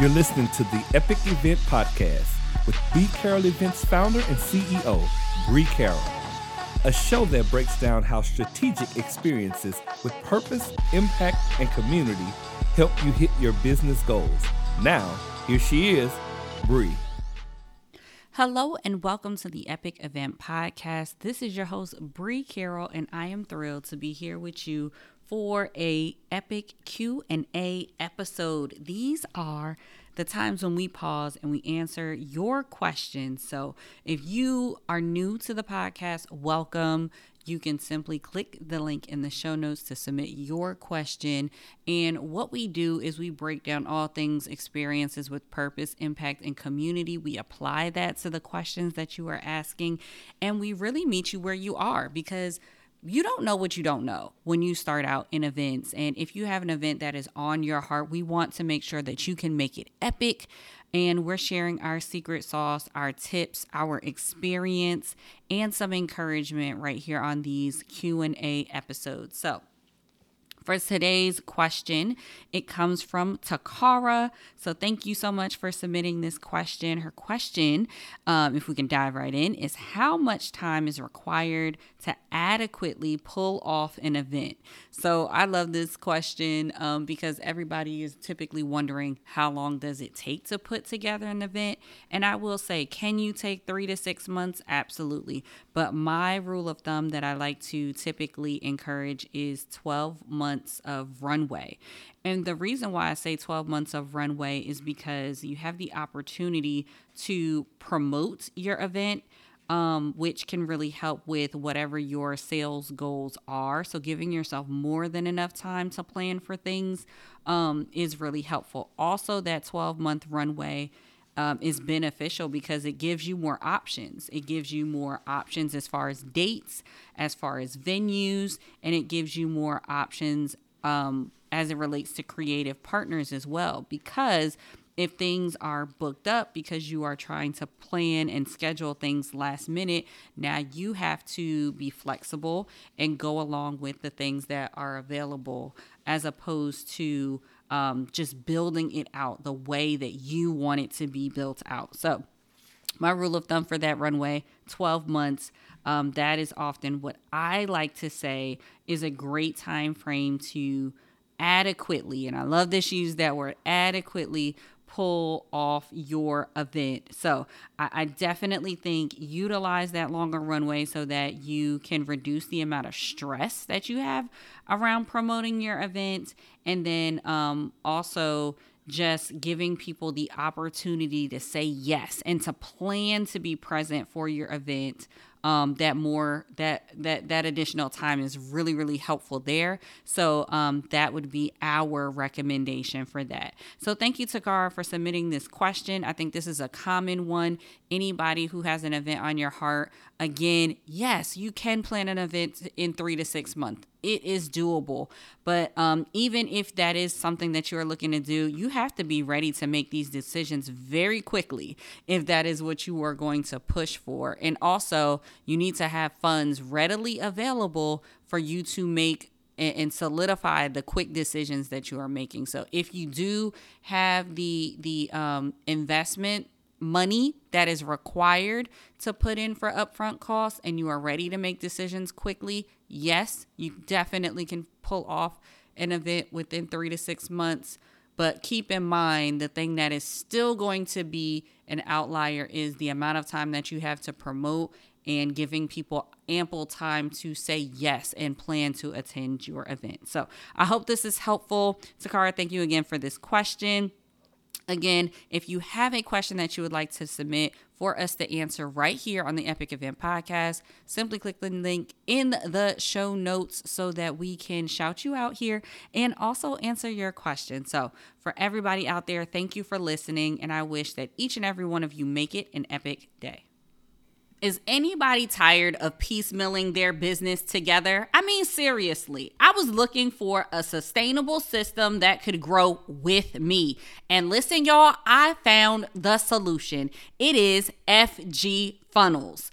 You're listening to the Epic Event Podcast with B Carroll Events founder and CEO, Bree Carroll. A show that breaks down how strategic experiences with purpose, impact, and community help you hit your business goals. Now, here she is, Bree. Hello and welcome to the Epic Event Podcast. This is your host Bree Carroll and I am thrilled to be here with you for a epic Q&A episode. These are the times when we pause and we answer your questions. So, if you are new to the podcast, welcome. You can simply click the link in the show notes to submit your question. And what we do is we break down all things experiences with purpose, impact, and community. We apply that to the questions that you are asking, and we really meet you where you are because you don't know what you don't know when you start out in events. And if you have an event that is on your heart, we want to make sure that you can make it epic. And we're sharing our secret sauce, our tips, our experience, and some encouragement right here on these Q&A episodes. So, for today's question. It comes from Taccarra. So thank you so much for submitting this question. Her question, um, if we can dive right in, is how much time is required to adequately pull off an event? So I love this question um, because everybody is typically wondering how long does it take to put together an event? And I will say, can you take three to six months? Absolutely. But my rule of thumb that I like to typically encourage is 12 months months of runway. And the reason why I say 12 months of runway is because you have the opportunity to promote your event. Um, which can really help with whatever your sales goals are. So, giving yourself more than enough time to plan for things um, is really helpful. Also, that 12 month runway um, is beneficial because it gives you more options. It gives you more options as far as dates, as far as venues, and it gives you more options um, as it relates to creative partners as well. Because if things are booked up because you are trying to plan and schedule things last minute, now you have to be flexible and go along with the things that are available as opposed to um, just building it out the way that you want it to be built out. So, my rule of thumb for that runway 12 months um, that is often what i like to say is a great time frame to adequately and i love this use that word adequately pull off your event. So I, I, definitely think utilize that longer runway so that you can reduce the amount of stress that you have around promoting your event. And then um, also just giving people the opportunity to say yes and to plan to be present for your event um, that more that that that additional time is really really helpful there. So um, that would be our recommendation for that. So thank you Taccarra for submitting this question. I think this is a common one. Anybody who has an event on your heart again yes you can plan an event in three to six months. It is doable. But um, even if that is something that you are looking to do, you have to be ready to make these decisions very quickly if that is what you are going to push for. And also, you need to have funds readily available for you to make and, solidify the quick decisions that you are making. So if you do have the the um, investment money that is required to put in for upfront costs and you are ready to make decisions quickly, yes, you definitely can pull off an event within three to six months. But keep in mind the thing that is still going to be an outlier is the amount of time that you have to promote and giving people ample time to say yes and plan to attend your event. So I hope this is helpful. Taccarra, thank you again for this question. Again, if you have a question that you would like to submit for us to answer right here on the Epic Event Podcast, simply click the link in the show notes so that we can shout you out here and also answer your question. So, for everybody out there, thank you for listening, and I wish that each and every one of you make it an epic day. Is anybody tired of piecemealing their business together? I mean, seriously, I was looking for a sustainable system that could grow with me. And listen, y'all, I found the solution. It is FG Funnels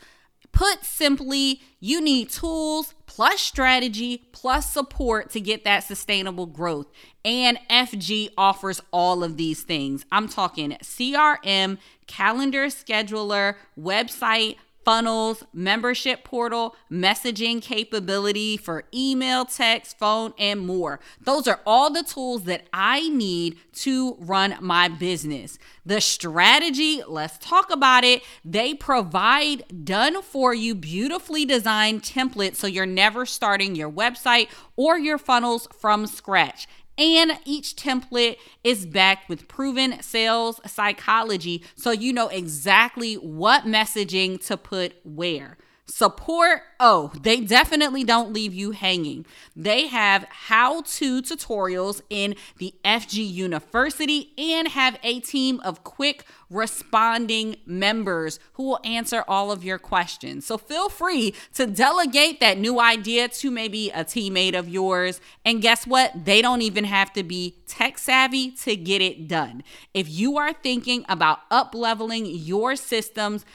Put simply, you need tools plus strategy plus support to get that sustainable growth. And FG offers all of these things. I'm talking CRM, calendar scheduler, website, funnels, membership portal, messaging capability for email, text, phone, and more. Those are all the tools that I need to run my business. The strategy, let's talk about it. They provide done for you, beautifully designed templates so you're never starting your website or your funnels from scratch. And each template is backed with proven sales psychology so you know exactly what messaging to put where. Support, oh, they definitely don't leave you hanging. They have how to tutorials in the FG University and have a team of quick responding members who will answer all of your questions. So feel free to delegate that new idea to maybe a teammate of yours. And guess what? They don't even have to be tech savvy to get it done. If you are thinking about up leveling your systems,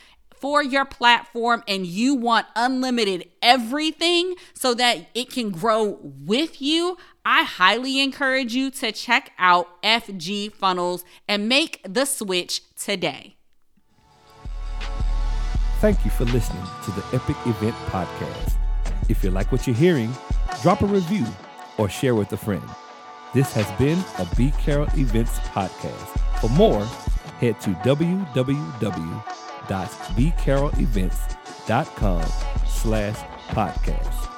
for your platform and you want unlimited everything so that it can grow with you, I highly encourage you to check out FG Funnels and make the switch today. Thank you for listening to the Epic Event Podcast. If you like what you're hearing, drop a review or share with a friend. This has been a B Carroll Events Podcast. For more, head to www www.bcarrollevents.com slash podcast.